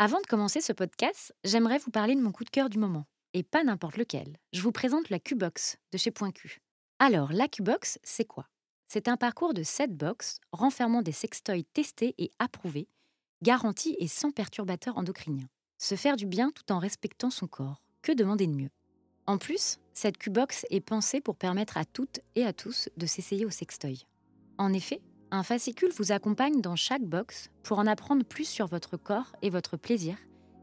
Avant de commencer ce podcast, j'aimerais vous parler de mon coup de cœur du moment. Et pas n'importe lequel. Je vous présente la Q-Box de chez Point Q. Alors, la Q-Box, c'est quoi? C'est un parcours de 7 box renfermant des sextoys testés et approuvés, garantis et sans perturbateurs endocriniens. Se faire du bien tout en respectant son corps. Que demander de mieux? En plus, cette Q-Box est pensée pour permettre à toutes et à tous de s'essayer au sextoy. En effet, un fascicule vous accompagne dans chaque box pour en apprendre plus sur votre corps et votre plaisir,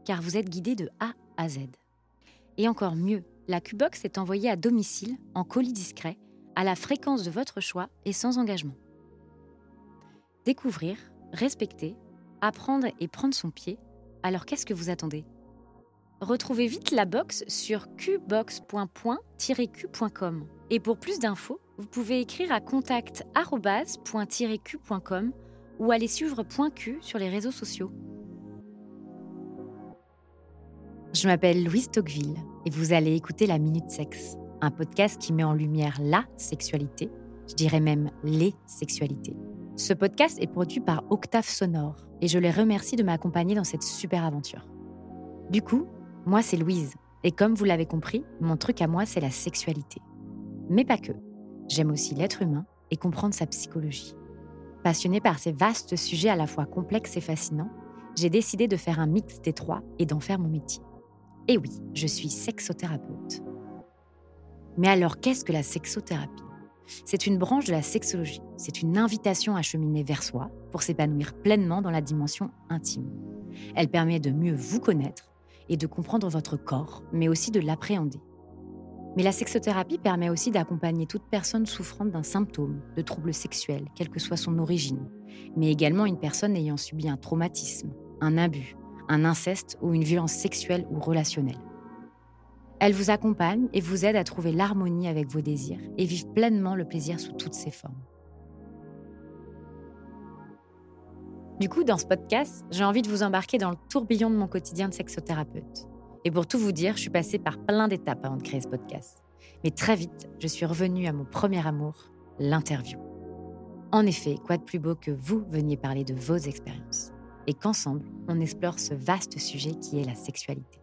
car vous êtes guidé de A à Z. Et encore mieux, la Q-Box est envoyée à domicile, en colis discret, à la fréquence de votre choix et sans engagement. Découvrir, respecter, apprendre et prendre son pied, alors qu'est-ce que vous attendez? Retrouvez vite la box sur qbox.point-q.com. Et pour plus d'infos, vous pouvez écrire à contact.q.com ou aller suivre Point Q sur les réseaux sociaux. Je m'appelle Louise Tocqueville et vous allez écouter La Minute Sexe, un podcast qui met en lumière la sexualité, je dirais même les sexualités. Ce podcast est produit par Octave Sonore et je les remercie de m'accompagner dans cette super aventure. Du coup, moi c'est Louise et comme vous l'avez compris, mon truc à moi c'est la sexualité. Mais pas que. J'aime aussi l'être humain et comprendre sa psychologie. Passionnée par ces vastes sujets à la fois complexes et fascinants, j'ai décidé de faire un mix des trois et d'en faire mon métier. Et oui, je suis sexothérapeute. Mais alors, qu'est-ce que la sexothérapie? C'est une branche de la sexologie. C'est une invitation à cheminer vers soi pour s'épanouir pleinement dans la dimension intime. Elle permet de mieux vous connaître et de comprendre votre corps, mais aussi de l'appréhender. Mais la sexothérapie permet aussi d'accompagner toute personne souffrant d'un symptôme de trouble sexuel, quelle que soit son origine, mais également une personne ayant subi un traumatisme, un abus, un inceste ou une violence sexuelle ou relationnelle. Elle vous accompagne et vous aide à trouver l'harmonie avec vos désirs et vivre pleinement le plaisir sous toutes ses formes. Du coup, dans ce podcast, j'ai envie de vous embarquer dans le tourbillon de mon quotidien de sexothérapeute. Et pour tout vous dire, je suis passée par plein d'étapes avant de créer ce podcast. Mais très vite, je suis revenue à mon premier amour, l'interview. En effet, quoi de plus beau que vous veniez parler de vos expériences et qu'ensemble, on explore ce vaste sujet qui est la sexualité.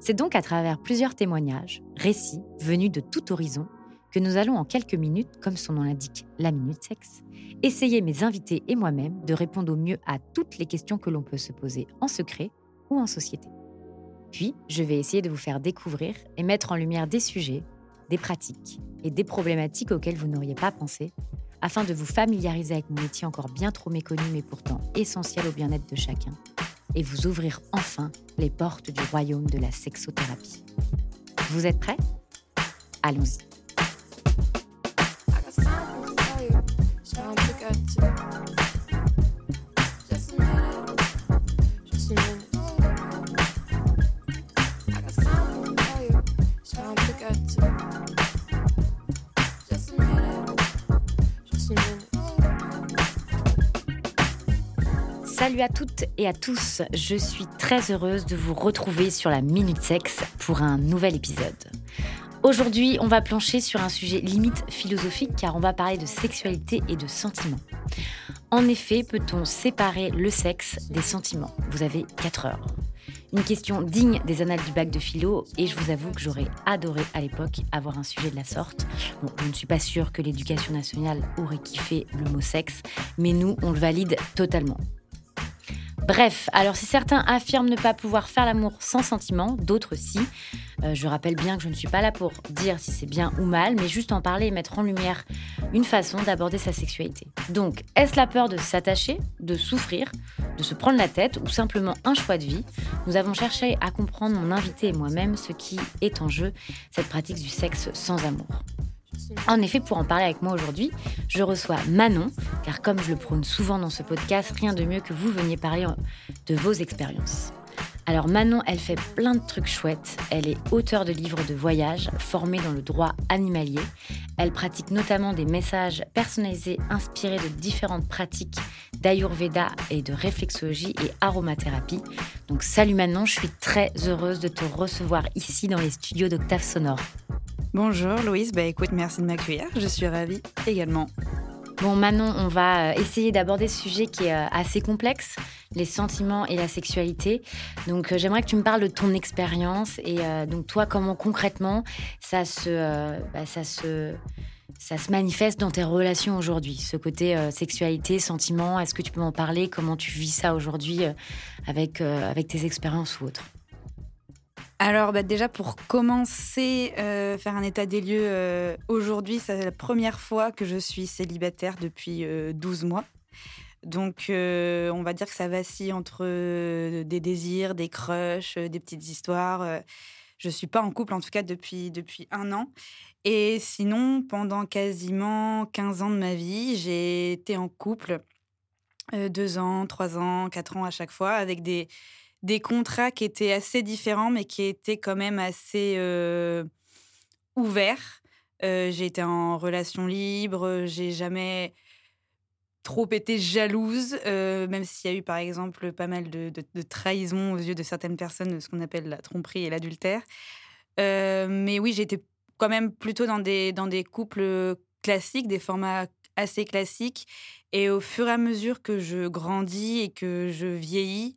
C'est donc à travers plusieurs témoignages, récits venus de tout horizon, que nous allons en quelques minutes, comme son nom l'indique, la minute sexe, essayer mes invités et moi-même de répondre au mieux à toutes les questions que l'on peut se poser en secret ou en société. Puis, je vais essayer de vous faire découvrir et mettre en lumière des sujets, des pratiques et des problématiques auxquelles vous n'auriez pas pensé, afin de vous familiariser avec mon métier encore bien trop méconnu mais pourtant essentiel au bien-être de chacun, et vous ouvrir enfin les portes du royaume de la sexothérapie. Vous êtes prêts? Allons-y. Salut à toutes et à tous, je suis très heureuse de vous retrouver sur la Minute Sexe pour un nouvel épisode. Aujourd'hui, on va plancher sur un sujet limite philosophique car on va parler de sexualité et de sentiments. En effet, peut-on séparer le sexe des sentiments? Vous avez 4 heures. Une question digne des annales du bac de philo et je vous avoue que j'aurais adoré à l'époque avoir un sujet de la sorte. Bon, je ne suis pas sûre que l'éducation nationale aurait kiffé le mot sexe, mais nous, on le valide totalement. Bref, alors si certains affirment ne pas pouvoir faire l'amour sans sentiment, d'autres si. Euh, je rappelle bien que je ne suis pas là pour dire si c'est bien ou mal, mais juste en parler et mettre en lumière une façon d'aborder sa sexualité. Donc, est-ce la peur de s'attacher, de souffrir, de se prendre la tête ou simplement un choix de vie? Nous avons cherché à comprendre mon invité et moi-même ce qui est en jeu, cette pratique du sexe sans amour. En effet, pour en parler avec moi aujourd'hui, je reçois Manon, car comme je le prône souvent dans ce podcast, rien de mieux que vous veniez parler de vos expériences. Alors Manon, elle fait plein de trucs chouettes. Elle est auteure de livres de voyage, formée dans le droit animalier. Elle pratique notamment des messages personnalisés inspirés de différentes pratiques d'Ayurveda et de réflexologie et aromathérapie. Donc salut Manon, je suis très heureuse de te recevoir ici dans les studios d'Octave Sonore. Bonjour Louise, bah écoute, merci de m'accueillir, je suis ravie également. Bon, Manon, on va euh, essayer d'aborder ce sujet qui est euh, assez complexe, les sentiments et la sexualité. Donc, euh, j'aimerais que tu me parles de ton expérience et donc toi, comment concrètement ça se, bah, ça se, ça se manifeste dans tes relations aujourd'hui. Ce côté sexualité, sentiments, est-ce que tu peux m'en parler? Comment tu vis ça aujourd'hui avec avec tes expériences ou autres? Alors bah, déjà pour commencer, euh, faire un état des lieux, euh, aujourd'hui c'est la première fois que je suis célibataire depuis 12 euh, mois. Donc on va dire que ça vacille entre des désirs, des crushs, des petites histoires. je suis pas en couple en tout cas depuis, depuis un an. Et sinon, pendant quasiment 15 ans de ma vie, j'ai été en couple. deux ans, trois ans, quatre ans à chaque fois, avec des, des contrats qui étaient assez différents, mais qui étaient quand même assez ouverts. J'ai été en relation libre, j'ai jamais trop été jalouse, même s'il y a eu par exemple pas mal de, trahison aux yeux de certaines personnes, ce qu'on appelle la tromperie et l'adultère. mais oui, j'étais quand même plutôt dans des couples classiques, des formats assez classiques. Et au fur et à mesure que je grandis et que je vieillis,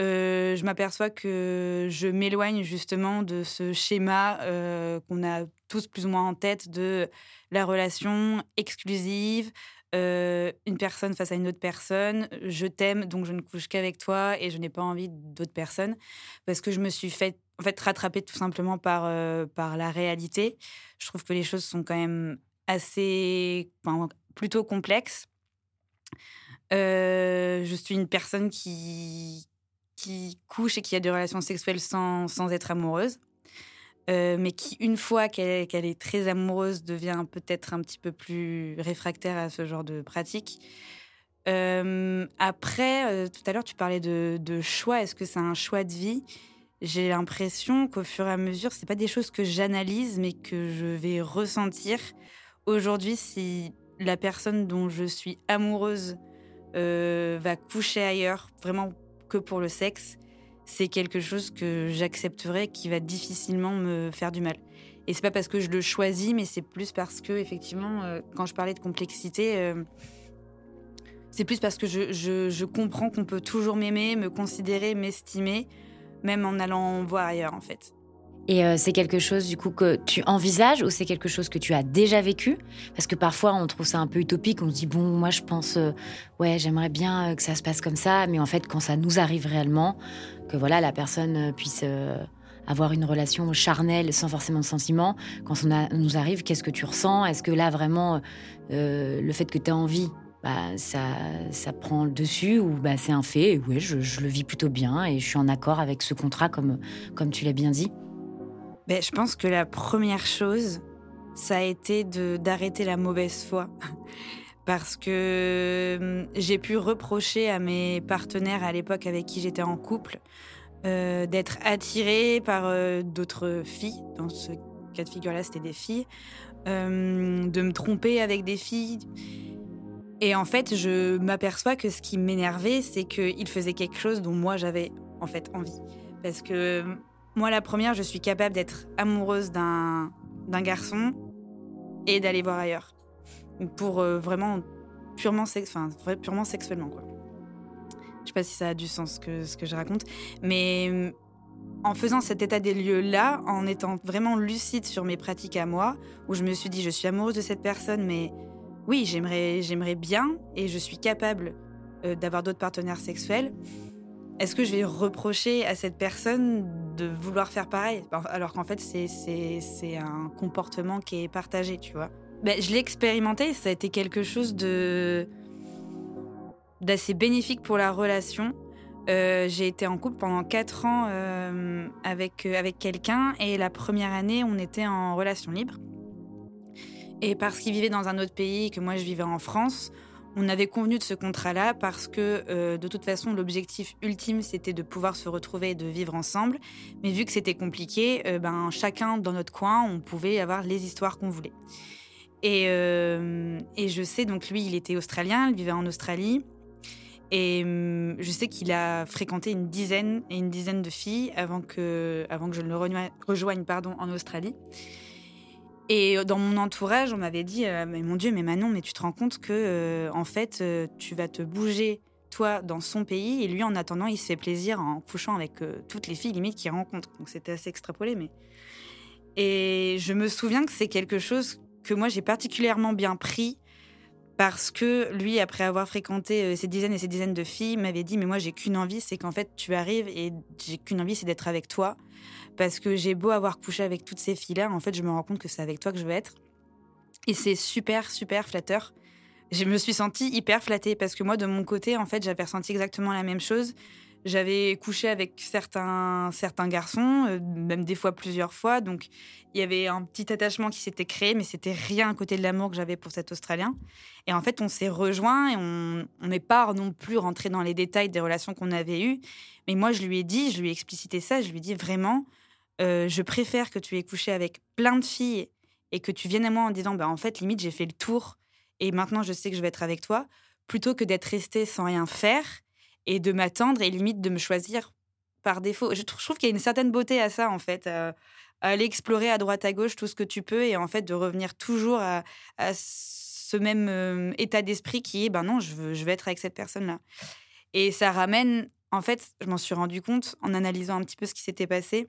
euh, je m'aperçois que je m'éloigne justement de ce schéma euh, qu'on a tous plus ou moins en tête de la relation exclusive, euh, une personne face à une autre personne, je t'aime donc je ne couche qu'avec toi et je n'ai pas envie d'autres personnes parce que je me suis fait en fait rattraper tout simplement par par la réalité. Je trouve que les choses sont quand même assez plutôt complexes. je suis une personne qui, qui couche et qui a des relations sexuelles sans, sans être amoureuse, euh, mais qui, une fois qu'elle est très amoureuse, devient peut-être un petit peu plus réfractaire à ce genre de pratique. Euh, après, euh, tout à l'heure, tu parlais de, de choix. Est-ce que c'est un choix de vie? J'ai l'impression qu'au fur et à mesure, c'est pas des choses que j'analyse, mais que je vais ressentir. Aujourd'hui, si la personne dont je suis amoureuse va coucher ailleurs, vraiment que pour le sexe, c'est quelque chose que j'accepterai qui va difficilement me faire du mal. Et c'est pas parce que je le choisis, mais c'est plus parce que, effectivement, euh, quand je parlais de complexité, euh, c'est plus parce que je, je comprends qu'on peut toujours m'aimer, me considérer, m'estimer, même en allant voir ailleurs, en fait. Et euh, c'est quelque chose du coup que tu envisages ou c'est quelque chose que tu as déjà vécu? Parce que parfois on trouve ça un peu utopique, on se dit bon moi je pense euh, ouais j'aimerais bien euh, que ça se passe comme ça, mais en fait quand ça nous arrive réellement, que voilà la personne puisse avoir une relation charnelle sans forcément de sentiments, quand ça nous arrive qu'est-ce que tu ressens? Est-ce que là vraiment le fait que tu as envie bah, ça, ça prend le dessus ou bah, c'est un fait. Oui, je, je, le vis plutôt bien et je suis en accord avec ce contrat comme, comme tu l'as bien dit? Ben, je pense que la première chose, ça a été d'arrêter la mauvaise foi. Parce que hum, j'ai pu reprocher à mes partenaires à l'époque avec qui j'étais en couple euh, d'être attirés par euh, d'autres filles. Dans ce cas de figure-là, c'était des filles. De me tromper avec des filles. Et en fait, je m'aperçois que ce qui m'énervait, c'est qu'ils faisaient quelque chose dont moi j'avais en fait envie. Parce que moi, la première, je suis capable d'être amoureuse d'un garçon et d'aller voir ailleurs. Pour euh, vraiment purement, purement sexuellement. Quoi. Je sais pas si ça a du sens que, ce que je raconte. Mais mm, en faisant cet état des lieux-là, en étant vraiment lucide sur mes pratiques à moi, où je me suis dit, je suis amoureuse de cette personne, mais oui, j'aimerais, j'aimerais bien et je suis capable euh, d'avoir d'autres partenaires sexuels. Est-ce que je vais reprocher à cette personne de vouloir faire pareil? Alors qu'en fait, c'est un comportement qui est partagé, tu vois. Ben, je l'ai expérimenté, ça a été quelque chose de d'assez bénéfique pour la relation. Euh, j'ai été en couple pendant 4 ans euh, avec, euh, avec quelqu'un et la première année, on était en relation libre. Et parce qu'il vivait dans un autre pays et que moi je vivais en France, on avait convenu de ce contrat-là parce que euh, de toute façon l'objectif ultime c'était de pouvoir se retrouver et de vivre ensemble. Mais vu que c'était compliqué, euh, ben chacun dans notre coin on pouvait avoir les histoires qu'on voulait. Et, euh, et, je sais donc lui il était australien, il vivait en Australie. Et hum, je sais qu'il a fréquenté une dizaine et une dizaine de filles avant que, avant que je ne le rejoigne, pardon, en Australie. Et dans mon entourage, on m'avait dit Mais mon Dieu, mais Manon, mais tu te rends compte que, en fait, tu vas te bouger, toi, dans son pays, et lui, en attendant, il se fait plaisir en couchant avec toutes les filles limite qu'il rencontre. Donc c'était assez extrapolé, mais. Et je me souviens que c'est quelque chose que moi j'ai particulièrement bien pris parce que lui, après avoir fréquenté euh, ces dizaines et ces dizaines de filles, m'avait dit mais moi j'ai qu'une envie, c'est qu'en fait tu arrives et j'ai qu'une envie, c'est d'être avec toi parce que j'ai beau avoir couché avec toutes ces filles-là, en fait je me rends compte que c'est avec toi que je veux être et c'est super super flatteur. Je me suis sentie hyper flattée parce que moi de mon côté en fait j'avais ressenti exactement la même chose. J'avais couché avec certains, certains garçons, euh, même des fois plusieurs fois. Donc, il y avait un petit attachement qui s'était créé, mais c'était rien à côté de l'amour que j'avais pour cet Australien. Et en fait, on s'est rejoints et on n'est pas non plus rentré dans les détails des relations qu'on avait eues. Mais moi, je lui ai dit, je lui ai explicité ça, je lui ai dit vraiment, euh, je préfère que tu aies couché avec plein de filles et que tu viennes à moi en disant, bah, en fait, limite, j'ai fait le tour et maintenant je sais que je vais être avec toi, plutôt que d'être resté sans rien faire et de m'attendre et limite de me choisir par défaut. Je trouve, qu'il y a une certaine beauté à ça, en fait, à, aller explorer à droite à gauche tout ce que tu peux et en fait de revenir toujours à, ce même euh, état d'esprit qui est, ben non, je veux, je vais être avec cette personne-là. Et ça ramène, en fait, je m'en suis rendu compte en analysant un petit peu ce qui s'était passé.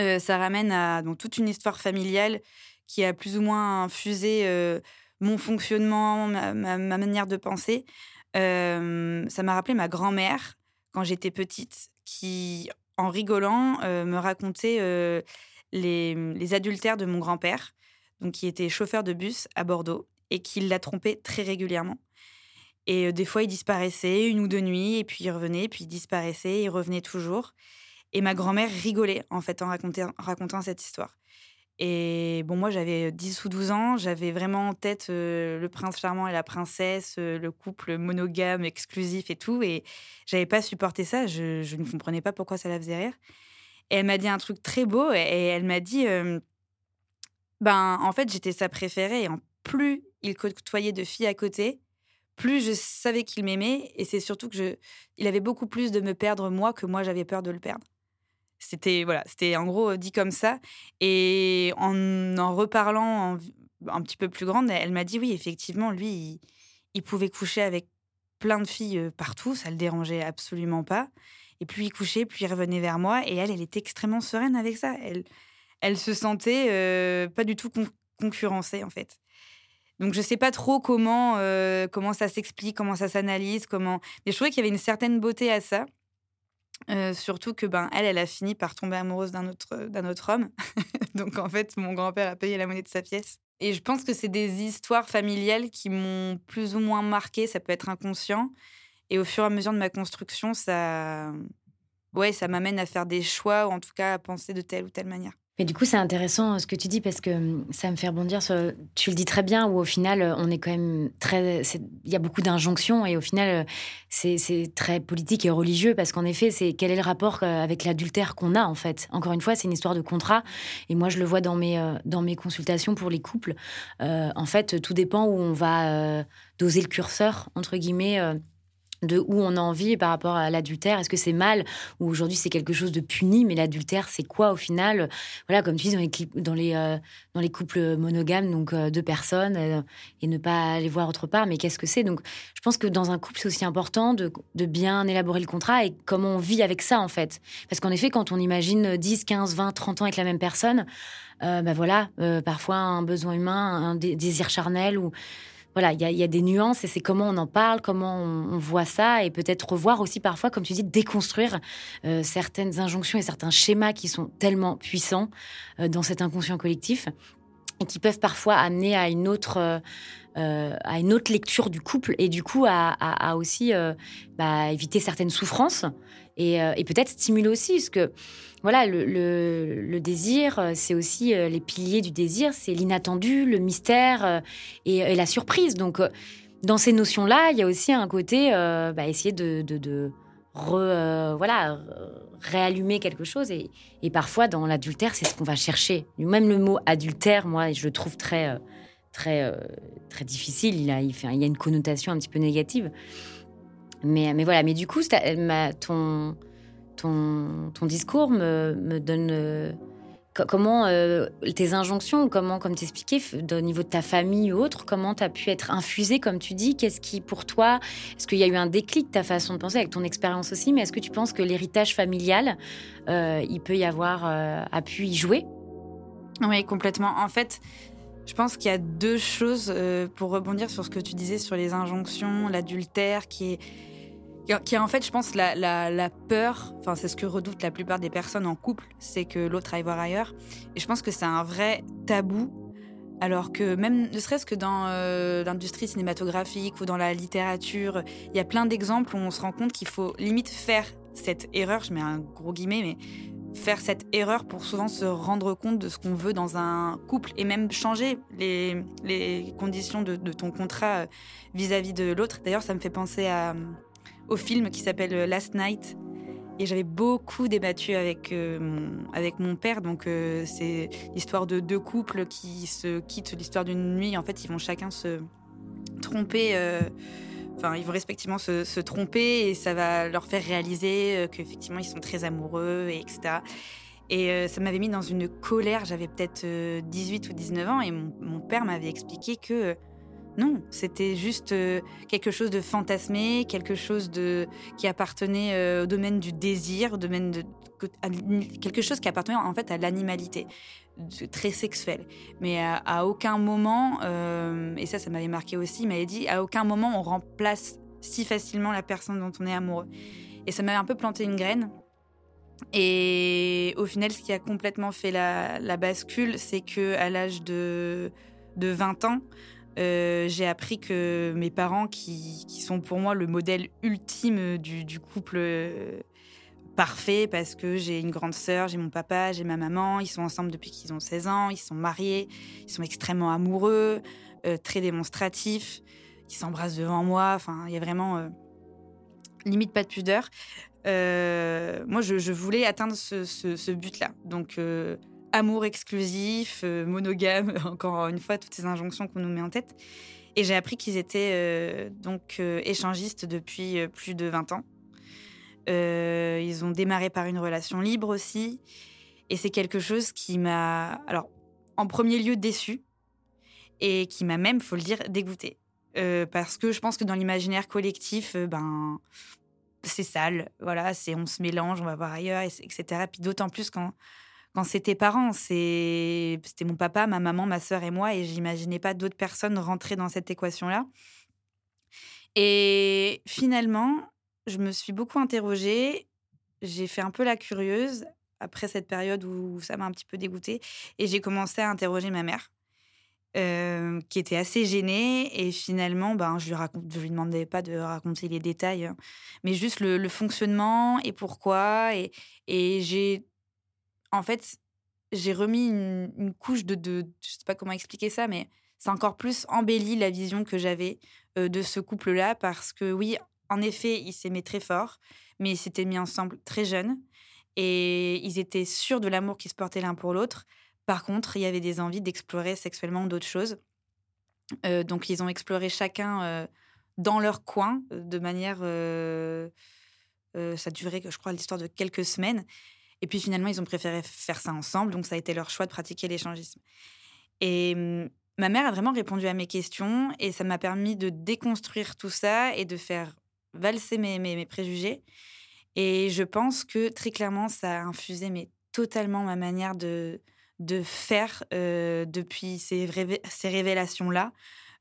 Euh, ça ramène à toute une histoire familiale qui a plus ou moins infusé euh, mon fonctionnement, ma, manière de penser ça m'a rappelé ma grand-mère quand j'étais petite, qui, en rigolant, me racontait les, adultères de mon grand-père, donc qui était chauffeur de bus à Bordeaux et qui l'a trompé très régulièrement. Et des fois, il disparaissait une ou deux nuits, et puis il revenait, puis il disparaissait, il revenait toujours. Et ma grand-mère rigolait, en fait, en racontant cette histoire. Et bon, moi, j'avais 10 ou 12 ans, j'avais vraiment en tête le prince charmant et la princesse, le couple monogame, exclusif et tout. Et j'avais pas supporté ça, je, ne comprenais pas pourquoi ça la faisait rire. Et elle m'a dit un truc très beau, et, elle m'a dit ben, en fait, j'étais sa préférée, et en plus il côtoyait de filles à côté, plus je savais qu'il m'aimait, et c'est surtout que il avait beaucoup plus de me perdre moi que moi j'avais peur de le perdre. C'était voilà, c'était en gros dit comme ça. Et en en reparlant un petit peu plus grande, elle m'a dit oui, effectivement, lui, il, pouvait coucher avec plein de filles partout, ça le dérangeait absolument pas. Et puis il couchait, puis il revenait vers moi, et elle, elle était extrêmement sereine avec ça. Elle, elle se sentait pas du tout concurrencée en fait. Donc je sais pas trop comment comment ça s'explique, comment ça s'analyse, comment. Mais je trouvais qu'il y avait une certaine beauté à ça surtout que ben elle, elle a fini par tomber amoureuse d'un autre, d'un autre homme. Donc en fait, mon grand-père a payé la monnaie de sa pièce. Et je pense que c'est des histoires familiales qui m'ont plus ou moins marqué. Ça peut être inconscient. Et au fur et à mesure de ma construction, ça, ouais, ça m'amène à faire des choix ou en tout cas à penser de telle ou telle manière. Mais du coup, c'est intéressant euh, ce que tu dis parce que hum, ça me fait rebondir. Tu le dis très bien, où au final, euh, on est quand même très. Il y a beaucoup d'injonctions et au final, euh, c'est très politique et religieux parce qu'en effet, c'est quel est le rapport avec l'adultère qu'on a en fait? Encore une fois, c'est une histoire de contrat et moi, je le vois dans mes, dans mes consultations pour les couples. en fait, tout dépend où on va doser le curseur, entre guillemets de où on a envie par rapport à l'adultère. Est-ce que c'est mal ou aujourd'hui c'est quelque chose de puni Mais l'adultère, c'est quoi au final? Voilà, comme tu dis dans les, euh, couples monogames, donc euh, deux personnes euh, et ne pas les voir autre part. Mais qu'est-ce que c'est? Donc, je pense que dans un couple, c'est aussi important de, de, bien élaborer le contrat et comment on vit avec ça en fait. Parce qu'en effet, quand on imagine 10, 15, 20, 30 ans avec la même personne, ben voilà, parfois un besoin humain, un désir charnel ou voilà, il y, a des nuances et c'est comment on en parle, comment on, voit ça et peut-être revoir aussi parfois, comme tu dis, déconstruire euh, certaines injonctions et certains schémas qui sont tellement puissants euh, dans cet inconscient collectif qui peuvent parfois amener à une autre, euh, à une autre lecture du couple et du coup à, aussi bah, éviter certaines souffrances et, peut-être stimuler aussi, parce que voilà, le, désir, euh, c'est aussi euh, les piliers du désir, c'est l'inattendu, le mystère euh, et, la surprise. Donc, dans ces notions-là, il y a aussi un côté, bah, essayer de, voilà, réallumer quelque chose. Et, parfois, dans l'adultère, c'est ce qu'on va chercher. Même le mot adultère, moi, je le trouve très, très, très difficile. Il, a, il, a une connotation un petit peu négative. Mais, mais voilà, mais du coup, ton ton, discours me, donne euh, comment euh, tes injonctions, comment, comme t'expliquais, au niveau de ta famille ou autre, comment tu as pu être infusé, comme tu dis? Qu'est-ce qui, pour toi, est-ce qu'il y a eu un déclic ta façon de penser, avec ton expérience aussi, mais est-ce que tu penses que l'héritage familial, euh, il peut y avoir, euh, a pu y jouer? Oui, complètement. En fait, je pense qu'il y a deux choses pour rebondir sur ce que tu disais sur les injonctions, l'adultère qui est qui est en fait, je pense, la, peur, enfin c'est ce que redoutent la plupart des personnes en couple, c'est que l'autre aille voir ailleurs. Et je pense que c'est un vrai tabou, alors que même, ne serait-ce que dans euh, l'industrie cinématographique ou dans la littérature, il y a plein d'exemples où on se rend compte qu'il faut limite faire cette erreur, je mets un gros guillemet, mais faire cette erreur pour souvent se rendre compte de ce qu'on veut dans un couple et même changer les, conditions de, ton contrat vis à -vis de l'autre. D'ailleurs, ça me fait penser à au film qui s'appelle euh, Last Night. Et j'avais beaucoup débattu avec, euh, mon, avec mon père. Donc, euh, c'est l'histoire de deux couples qui se quittent l'histoire d'une nuit. En fait, ils vont chacun se tromper. Enfin, ils vont respectivement se, tromper et ça va leur faire réaliser qu'effectivement, ils sont très amoureux, et etc. Et ça m'avait mis dans une colère. J'avais peut-être 18 ou 19 ans et mon, mon père m'avait expliqué que non, c'était juste euh, quelque chose de fantasmé, quelque chose de qui appartenait euh, au domaine du désir, domaine de quelque chose qui appartenait en fait à l'animalité, très sexuel. Mais à, aucun moment, euh, et ça, ça m'avait marqué aussi, il m'avait dit à aucun moment on remplace si facilement la personne dont on est amoureux. Et ça m'avait un peu planté une graine. Et au final, ce qui a complètement fait la, bascule, c'est que à l'âge de, de 20 ans, euh, j'ai appris que mes parents, qui, sont pour moi le modèle ultime du, couple euh, parfait, parce que j'ai une grande sœur, j'ai mon papa, j'ai ma maman, ils sont ensemble depuis qu'ils ont 16 ans, ils sont mariés, ils sont extrêmement amoureux, euh, très démonstratifs, ils s'embrassent devant moi, enfin, il y a vraiment limite pas de pudeur. moi, je, voulais atteindre ce, ce but-là. Donc, amour exclusif, euh, monogame, encore une fois, toutes ces injonctions qu'on nous met en tête. Et j'ai appris qu'ils étaient euh, donc euh, échangistes depuis plus de 20 ans. ils ont démarré par une relation libre aussi. Et c'est quelque chose qui m'a, alors, en premier lieu déçu et qui m'a même, faut le dire, dégoûté. parce que je pense que dans l'imaginaire collectif, ben, c'est sale. Voilà, c'est on se mélange, on va voir ailleurs, etc. Puis d'autant plus quand quand c'était parents. C'était mon papa, ma maman, ma sœur et moi, et j'imaginais pas d'autres personnes rentrer dans cette équation-là. Et finalement, je me suis beaucoup interrogée. J'ai fait un peu la curieuse après cette période où ça m'a un petit peu dégoûtée, et j'ai commencé à interroger ma mère. Euh, qui était assez gênée et finalement ben je lui lui demandais pas de raconter les détails hein, mais juste le, fonctionnement et pourquoi et j'ai en fait, j'ai remis une, couche de, de, je sais pas comment expliquer ça, mais c'est encore plus embelli la vision que j'avais de ce couple-là parce que oui, en effet, ils s'aimaient très fort, mais ils s'étaient mis ensemble très jeunes et ils étaient sûrs de l'amour qu'ils se portaient l'un pour l'autre. Par contre, il y avait des envies d'explorer sexuellement d'autres choses. Donc, ils ont exploré chacun dans leur coin de manière. ça durait, je crois, l'histoire de quelques semaines. Et puis finalement, ils ont préféré faire ça ensemble, donc ça a été leur choix de pratiquer l'échangisme. Et mmh, ma mère a vraiment répondu à mes questions et ça m'a permis de déconstruire tout ça et de faire valser mes, mes, préjugés. Et je pense que très clairement, ça a infusé mais totalement ma manière de, de faire euh, depuis ces, ces révélations-là.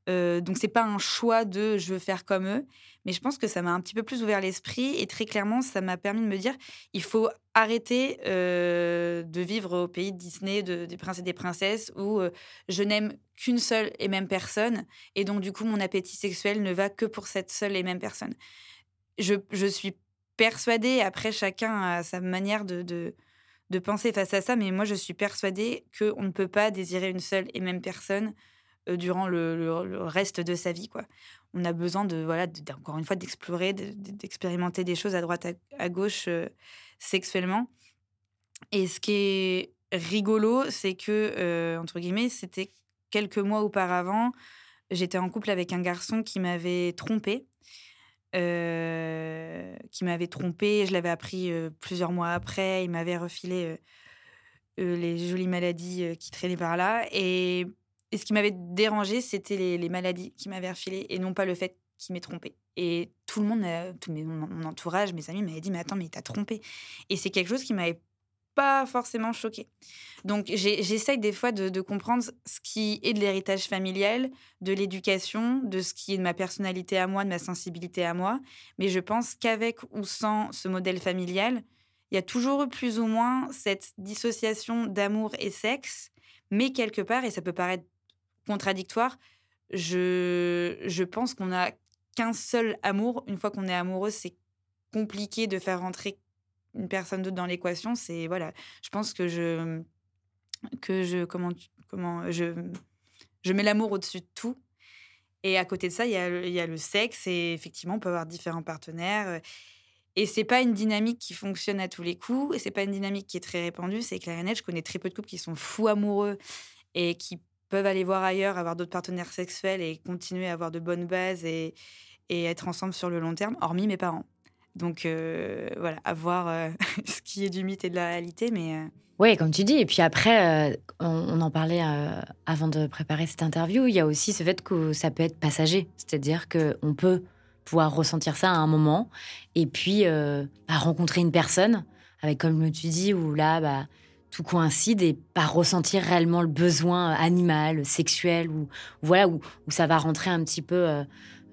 Euh, donc c'est pas un choix de je veux faire comme eux, mais je pense que ça m'a un petit peu plus ouvert l'esprit et très clairement ça m'a permis de me dire il faut arrêter euh, de vivre au pays de Disney, des princes et des princesses où euh, je n'aime qu'une seule et même personne et donc du coup mon appétit sexuel ne va que pour cette seule et même personne. Je, je suis persuadée, après chacun a sa manière de, de, penser face à ça, mais moi je suis persuadée qu'on ne peut pas désirer une seule et même personne euh, durant le, reste de sa vie. Quoi. On a besoin de, voilà, encore une fois, d'explorer, d'expérimenter des choses à droite, à, gauche euh, sexuellement. Et ce qui est rigolo, c'est que, euh, entre guillemets, c'était quelques mois auparavant, j'étais en couple avec un garçon qui m'avait trompée. qui m'avait trompée, je l'avais appris plusieurs mois après, il m'avait refilé les jolies maladies qui traînaient par là. Et, ce qui m'avait dérangé, c'était les, maladies qui m'avaient refilé et non pas le fait qu'il m'ait trompé. Et tout le monde, tout mon entourage, mes amis m'avaient dit Mais attends, mais t'as trompé. Et c'est quelque chose qui m'avait pas forcément choquée. Donc j'essaye des fois de, comprendre ce qui est de l'héritage familial, de l'éducation, de ce qui est de ma personnalité à moi, de ma sensibilité à moi. Mais je pense qu'avec ou sans ce modèle familial, il y a toujours plus ou moins cette dissociation d'amour et sexe. Mais quelque part, et ça peut paraître contradictoire, je, je pense qu'on n'a qu'un seul amour. Une fois qu'on est amoureux, c'est compliqué de faire rentrer une personne d'autre dans l'équation, c'est voilà, je pense que je que je comment comment je je mets l'amour au-dessus de tout. Et à côté de ça, il y a, il y a le sexe et effectivement, on peut avoir différents partenaires. Et c'est pas une dynamique qui fonctionne à tous les coups. Et c'est pas une dynamique qui est très répandue. C'est clair et net. Je connais très peu de couples qui sont fous amoureux et qui peuvent aller voir ailleurs, avoir d'autres partenaires sexuels et continuer à avoir de bonnes bases et, être ensemble sur le long terme, hormis mes parents. Donc euh, voilà, à voir euh, ce qui est du mythe et de la réalité. Mais euh, oui, comme tu dis. Et puis après, on, en parlait avant de préparer cette interview. Il y a aussi ce fait que ça peut être passager, c'est-à-dire qu'on peut pouvoir ressentir ça à un moment et puis bah, rencontrer une personne avec, comme tu dis, où là, bah, tout coïncide et pas ressentir réellement le besoin animal, sexuel, ou voilà, où, ça va rentrer un petit peu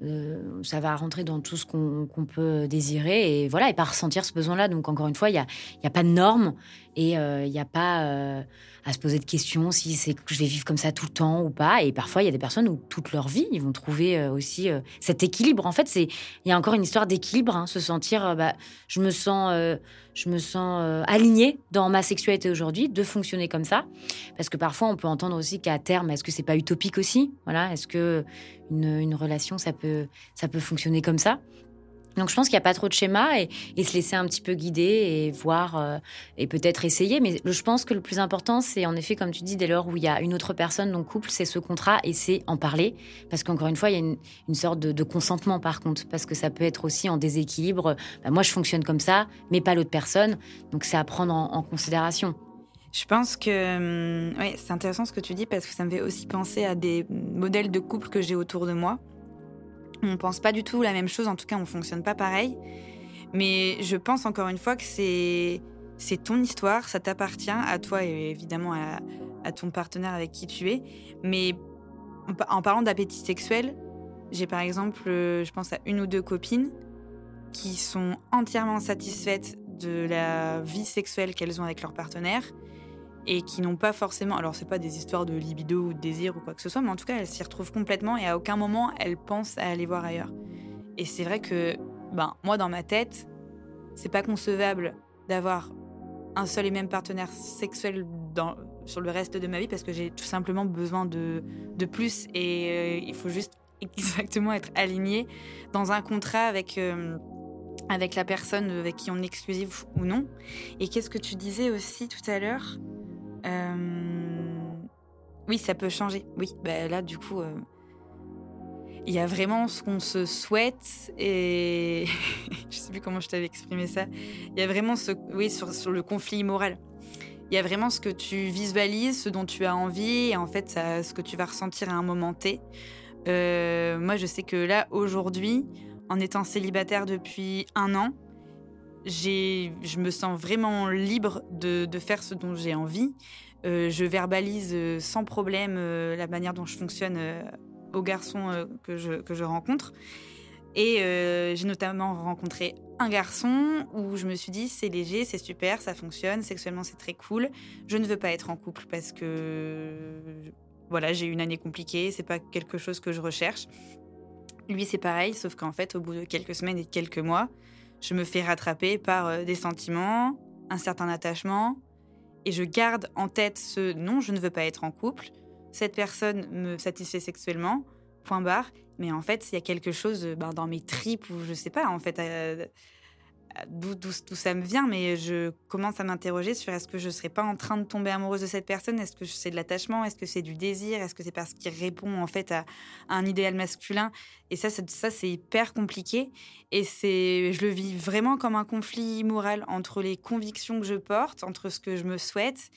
euh, ça va rentrer dans tout ce qu'on peut désirer et voilà et pas ressentir ce besoin-là. Donc encore une fois, il n'y a, y a pas de normes et euh, il n'y a pas euh, à se poser de questions si c'est que je vais vivre comme ça tout le temps ou pas. Et parfois, il y a des personnes où toute leur vie, ils vont trouver euh, aussi cet équilibre. En fait, il y a encore une histoire d'équilibre, hein, se sentir, bah, je me sens, je me sens alignée dans ma sexualité aujourd'hui, de fonctionner comme ça. Parce que parfois, on peut entendre aussi qu'à terme, est-ce que c'est pas utopique aussi? Voilà, est-ce que une, une relation, ça peut, ça peut fonctionner comme ça? Donc je pense qu'il n'y a pas trop de schéma et, se laisser un petit peu guider et voir euh, et peut-être essayer. Mais je pense que le plus important, c'est en effet, comme tu dis, dès lors où il y a une autre personne, donc couple, c'est ce contrat et c'est en parler. Parce qu'encore une fois, il y a une, sorte de, consentement par contre, parce que ça peut être aussi en déséquilibre. Bah, moi, je fonctionne comme ça, mais pas l'autre personne. Donc c'est à prendre en, considération. Je pense que hum, c'est intéressant ce que tu dis parce que ça me fait aussi penser à des modèles de couple que j'ai autour de moi. On pense pas du tout la même chose, en tout cas, on fonctionne pas pareil. Mais je pense encore une fois que c'est ton histoire, ça t'appartient à toi et évidemment à, ton partenaire avec qui tu es. Mais en, parlant d'appétit sexuel, j'ai par exemple, euh, je pense à une ou deux copines qui sont entièrement satisfaites de la vie sexuelle qu'elles ont avec leur partenaire et qui n'ont pas forcément. Alors, c'est pas des histoires de libido ou de désir ou quoi que ce soit, mais en tout cas, elles s'y retrouvent complètement et à aucun moment elles pensent à aller voir ailleurs. Et c'est vrai que, ben, moi, dans ma tête, c'est pas concevable d'avoir un seul et même partenaire sexuel sur le reste de ma vie parce que j'ai tout simplement besoin de, de plus et euh, il faut juste exactement être aligné dans un contrat avec. Euh, avec la personne avec qui on est exclusif ou non. Et qu'est-ce que tu disais aussi tout à l'heure? Oui, ça peut changer. Oui, bah là, du coup, euh, il y a vraiment ce qu'on se souhaite et je sais plus comment je t'avais exprimé ça. Il y a vraiment ce, oui, sur, le conflit moral. Il y a vraiment ce que tu visualises, ce dont tu as envie, et en fait, ce que tu vas ressentir à un moment T. Euh, moi, je sais que là, aujourd'hui, en étant célibataire depuis un an, je me sens vraiment libre de, faire ce dont j'ai envie. Euh, je verbalise euh, sans problème euh, la manière dont je fonctionne aux garçons que, je, rencontre. Et j'ai notamment rencontré un garçon où je me suis dit c'est léger, c'est super, ça fonctionne, sexuellement c'est très cool. Je ne veux pas être en couple parce que voilà, j'ai une année compliquée, c'est pas quelque chose que je recherche. Lui c'est pareil, sauf qu'en fait au bout de quelques semaines et quelques mois, je me fais rattraper par euh, des sentiments, un certain attachement, et je garde en tête ce non, je ne veux pas être en couple, cette personne me satisfait sexuellement, point barre, mais en fait, il y a quelque chose ben, dans mes tripes ou je sais pas, en fait, euh, d'où ça me vient, mais je commence à m'interroger sur est-ce que je ne serais pas en train de tomber amoureuse de cette personne? Est-ce que c'est de l'attachement? Est-ce que c'est du désir? Est-ce que c'est parce qu'il répond en fait à, un idéal masculin? Et ça, ça c'est hyper compliqué. Et c'est, je le vis vraiment comme un conflit moral entre les convictions que je porte, entre ce que je me souhaite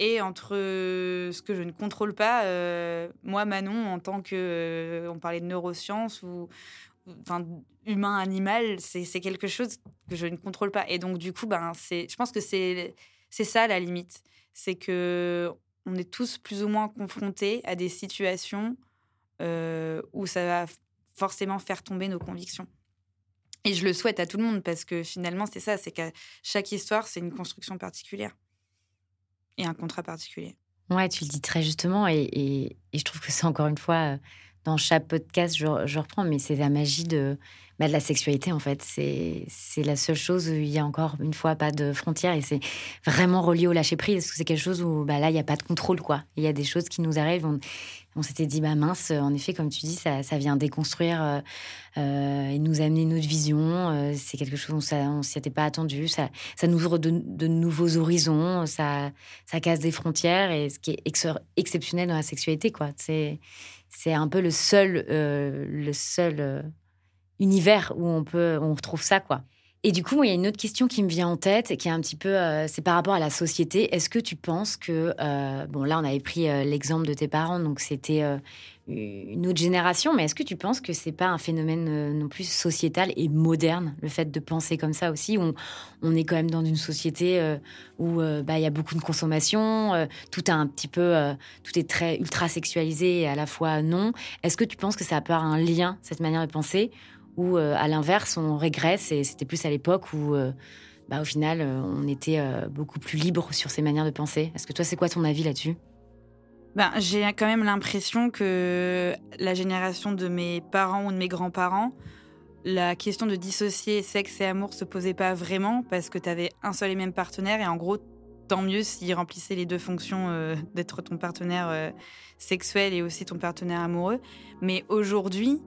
et entre ce que je ne contrôle pas, moi Manon en tant que, on parlait de neurosciences ou humain animal, c'est quelque chose que je ne contrôle pas. Et donc du coup, ben c'est, je pense que c'est ça la limite, c'est que on est tous plus ou moins confrontés à des situations où ça va forcément faire tomber nos convictions. Et je le souhaite à tout le monde parce que finalement, c'est ça, c'est qu'à chaque histoire, c'est une construction particulière et un contrat particulier. Ouais, tu le dis très justement et, je trouve que c'est encore une fois, dans chaque podcast, je, reprends, mais c'est la magie de, bah, de la sexualité, en fait. C'est la seule chose où il y a encore une fois pas de frontières et c'est vraiment relié au lâcher prise. Parce que c'est quelque chose où bah, là, il n'y a pas de contrôle, quoi. Il y a des choses qui nous arrivent. On, s'était dit, bah mince, en effet, comme tu dis, ça, ça vient déconstruire euh, euh, et nous amener notre vision. Euh, c'est quelque chose où on ne s'y était pas attendu. Ça, ça nous ouvre de, de, nouveaux horizons. Ça, ça casse des frontières et ce qui est exceptionnel dans la sexualité, quoi. C'est un peu le seul, le seul univers où on peut, on retrouve ça, quoi. Et du coup, il y a une autre question qui me vient en tête, qui est un petit peu, euh, c'est par rapport à la société. Est-ce que tu penses que, euh, bon, là, on avait pris euh, l'exemple de tes parents, donc c'était une autre génération, mais est-ce que tu penses que c'est pas un phénomène non plus sociétal et moderne, le fait de penser comme ça aussi, on, est quand même dans une société où bah, il y a beaucoup de consommation, tout est un petit peu, tout est très ultra sexualisé et à la fois non. Est-ce que tu penses que ça a pas un lien cette manière de penser? Ou euh, à l'inverse, on régresse et c'était plus à l'époque où, euh, bah, au final, euh, on était beaucoup plus libre sur ces manières de penser. Est-ce que toi, c'est quoi ton avis là-dessus? Ben, J'ai quand même l'impression que la génération de mes parents ou de mes grands-parents, la question de dissocier sexe et amour se posait pas vraiment parce que tu avais un seul et même partenaire et en gros, tant mieux s'il remplissait les deux fonctions d'être ton partenaire sexuel et aussi ton partenaire amoureux. Mais aujourd'hui,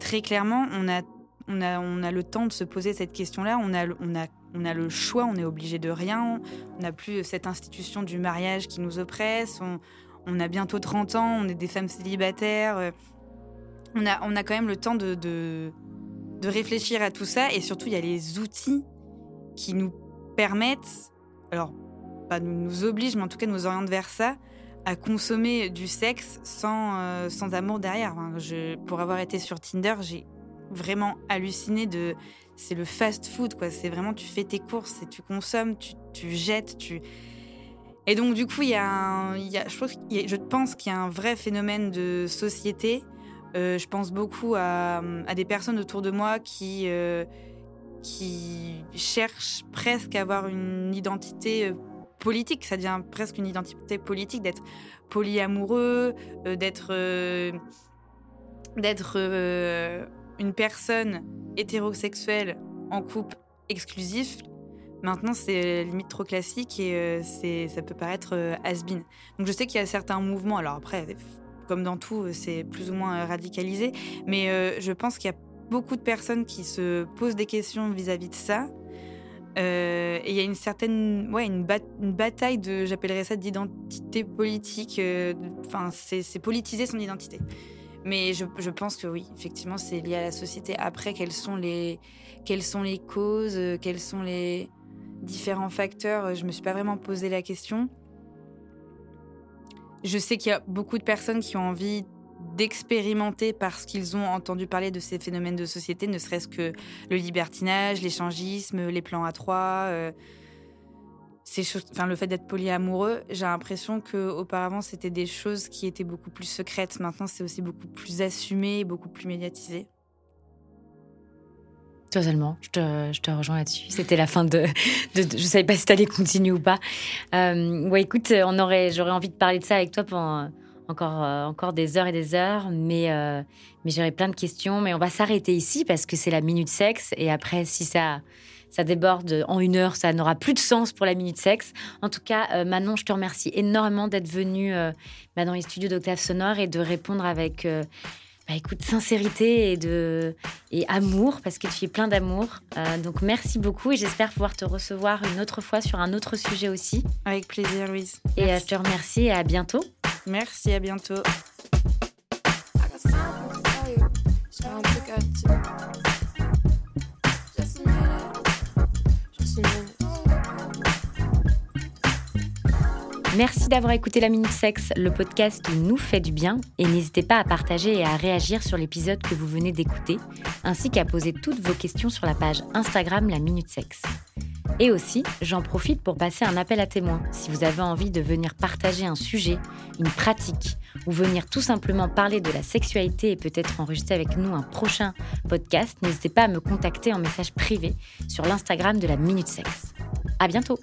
très clairement, on a, on a, on a le temps de se poser cette question-là. On a, on, a, on a le choix, on est obligé de rien. On n'a plus cette institution du mariage qui nous oppresse. On, a bientôt 30 ans, on est des femmes célibataires. On a, on a quand même le temps de, de, de réfléchir à tout ça. Et surtout, il y a les outils qui nous permettent, alors pas nous, nous obligent, mais en tout cas nous orientent vers ça, à consommer du sexe sans, euh, sans amour derrière. pour avoir été sur Tinder, j'ai vraiment halluciné de. C'est le fast food, quoi. C'est vraiment, tu fais tes courses et tu consommes, tu, tu jettes, tu. Et donc, du coup, il y a, je, pense qu'il y a un vrai phénomène de société. Euh, je pense beaucoup à, à, des personnes autour de moi qui, euh, qui cherchent presque à avoir une identité politique, ça devient presque une identité politique d'être polyamoureux, euh, d'être euh, d'être euh, une personne hétérosexuelle en couple exclusif. Maintenant, c'est limite trop classique et ça peut paraître has-been. Donc je sais qu'il y a certains mouvements, alors après, comme dans tout, c'est plus ou moins radicalisé, mais je pense qu'il y a beaucoup de personnes qui se posent des questions vis-à-vis -vis de ça euh, et il y a une certaine, ouais, une, bataille de, j'appellerais ça d'identité politique. Euh, enfin, c'est politiser son identité. Mais je, je, pense que oui, effectivement, c'est lié à la société. Après, quelles sont les, quelles sont les causes, euh, quels sont les différents facteurs Je me suis pas vraiment posé la question. Je sais qu'il y a beaucoup de personnes qui ont envie d'expérimenter parce qu'ils ont entendu parler de ces phénomènes de société, ne serait-ce que le libertinage, l'échangisme, les plans à trois, euh, enfin, le fait d'être polyamoureux. J'ai l'impression qu'auparavant, c'était des choses qui étaient beaucoup plus secrètes. Maintenant, c'est aussi beaucoup plus assumé, beaucoup plus médiatisé. Totalement, je je te rejoins là-dessus. C'était la fin de, Je savais pas si tu allais continuer ou pas. Euh, ouais, écoute, on aurait, j'aurais envie de parler de ça avec toi pendant encore, euh, encore des heures et des heures, mais, euh, mais j'aurais plein de questions. Mais on va s'arrêter ici parce que c'est la minute sexe. Et après, si ça, ça déborde en une heure, ça n'aura plus de sens pour la minute sexe. En tout cas, euh, Manon, je te remercie énormément d'être venue bah, dans les studios d'Octave Sonore et de répondre avec bah, écoute, sincérité et, de, et amour, parce que tu es plein d'amour. donc merci beaucoup et j'espère pouvoir te recevoir une autre fois sur un autre sujet aussi. Avec plaisir, Louise. Et je te remercie et à bientôt. Merci, à bientôt. Merci d'avoir écouté La Minute Sexe, le podcast qui nous fait du bien. Et n'hésitez pas à partager et à réagir sur l'épisode que vous venez d'écouter, ainsi qu'à poser toutes vos questions sur la page Instagram La Minute Sexe. Et aussi, j'en profite pour passer un appel à témoins. Si vous avez envie de venir partager un sujet, une pratique, ou venir tout simplement parler de la sexualité et peut-être enregistrer avec nous un prochain podcast, n'hésitez pas à me contacter en message privé sur l'Instagram de la Minute Sexe. À bientôt!